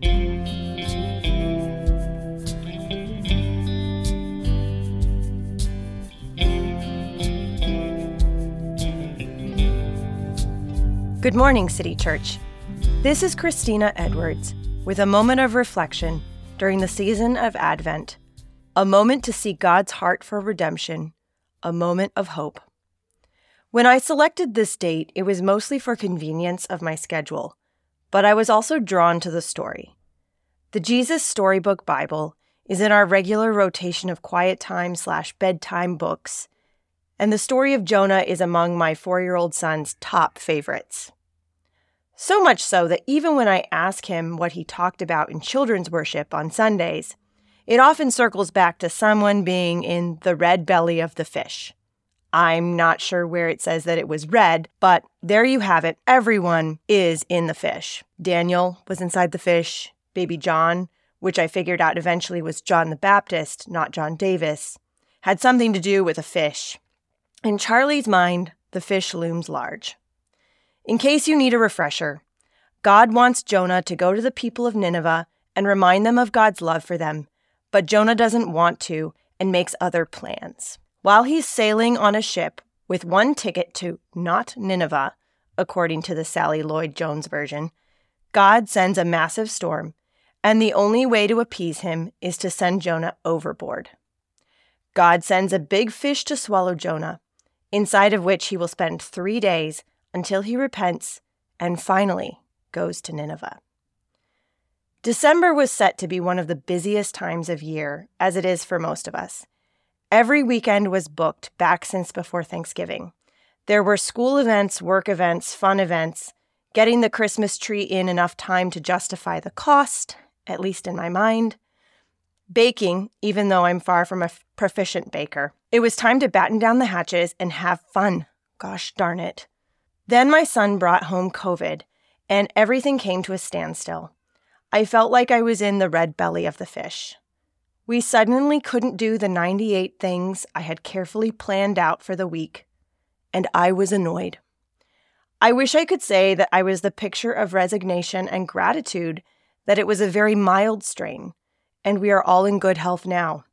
Good morning, City Church. This is Christina Edwards with a moment of reflection during the season of Advent, a moment to see God's heart for redemption, a moment of hope. When I selected this date, it was mostly for convenience of my schedule, but I was also drawn to the story. The Jesus Storybook Bible is in our regular rotation of quiet time slash bedtime books, and the story of Jonah is among my four year old son's top favorites. So much so that even when I ask him what he talked about in children's worship on Sundays, it often circles back to someone being in the red belly of the fish. I'm not sure where it says that it was red, but there you have it. Everyone is in the fish. Daniel was inside the fish, baby John, which I figured out eventually was John the Baptist, not John Davis, had something to do with a fish. In Charlie's mind, the fish looms large. In case you need a refresher, God wants Jonah to go to the people of Nineveh and remind them of God's love for them, but Jonah doesn't want to and makes other plans. While he's sailing on a ship with one ticket to not Nineveh, according to the Sally Lloyd Jones version, God sends a massive storm, and the only way to appease him is to send Jonah overboard. God sends a big fish to swallow Jonah, inside of which he will spend three days until he repents and finally goes to Nineveh. December was set to be one of the busiest times of year, as it is for most of us. Every weekend was booked back since before Thanksgiving. There were school events, work events, fun events, getting the Christmas tree in enough time to justify the cost, at least in my mind. Baking, even though I'm far from a proficient baker. It was time to batten down the hatches and have fun. Gosh darn it. Then my son brought home COVID, and everything came to a standstill. I felt like I was in the red belly of the fish. We suddenly couldn't do the 98 things I had carefully planned out for the week, and I was annoyed. I wish I could say that I was the picture of resignation and gratitude, that it was a very mild strain, and we are all in good health now.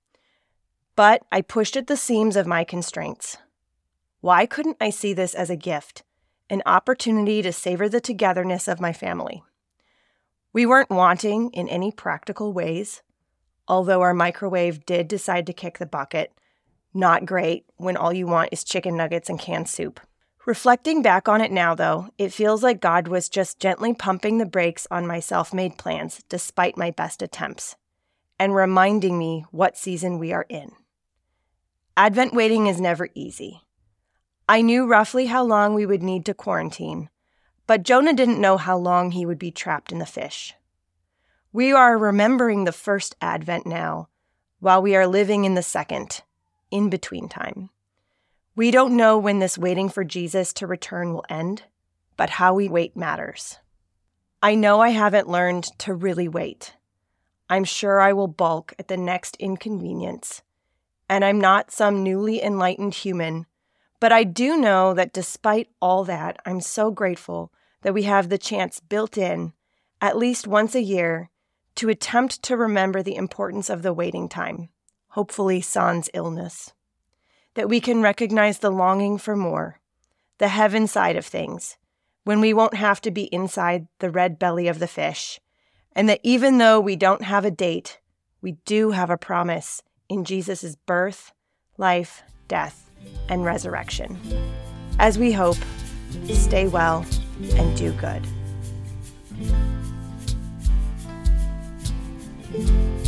But I pushed at the seams of my constraints. Why couldn't I see this as a gift? an opportunity to savor the togetherness of my family. We weren't wanting in any practical ways, although our microwave did decide to kick the bucket. Not great when all you want is chicken nuggets and canned soup. Reflecting back on it now, though, it feels like God was just gently pumping the brakes on my self made plans despite my best attempts, and reminding me what season we are in. Advent waiting is never easy. I knew roughly how long we would need to quarantine, but Jonah didn't know how long he would be trapped in the fish. We are remembering the first Advent now, while we are living in the second, in between time. We don't know when this waiting for Jesus to return will end, but how we wait matters. I know I haven't learned to really wait. I'm sure I will balk at the next inconvenience, and I'm not some newly enlightened human but I do know that despite all that, I'm so grateful that we have the chance built in, at least once a year, to attempt to remember the importance of the waiting time, hopefully, San's illness. That we can recognize the longing for more, the heaven side of things, when we won't have to be inside the red belly of the fish, and that even though we don't have a date, we do have a promise in Jesus' birth, life, death, and resurrection. As we hope, stay well and do good. Bye.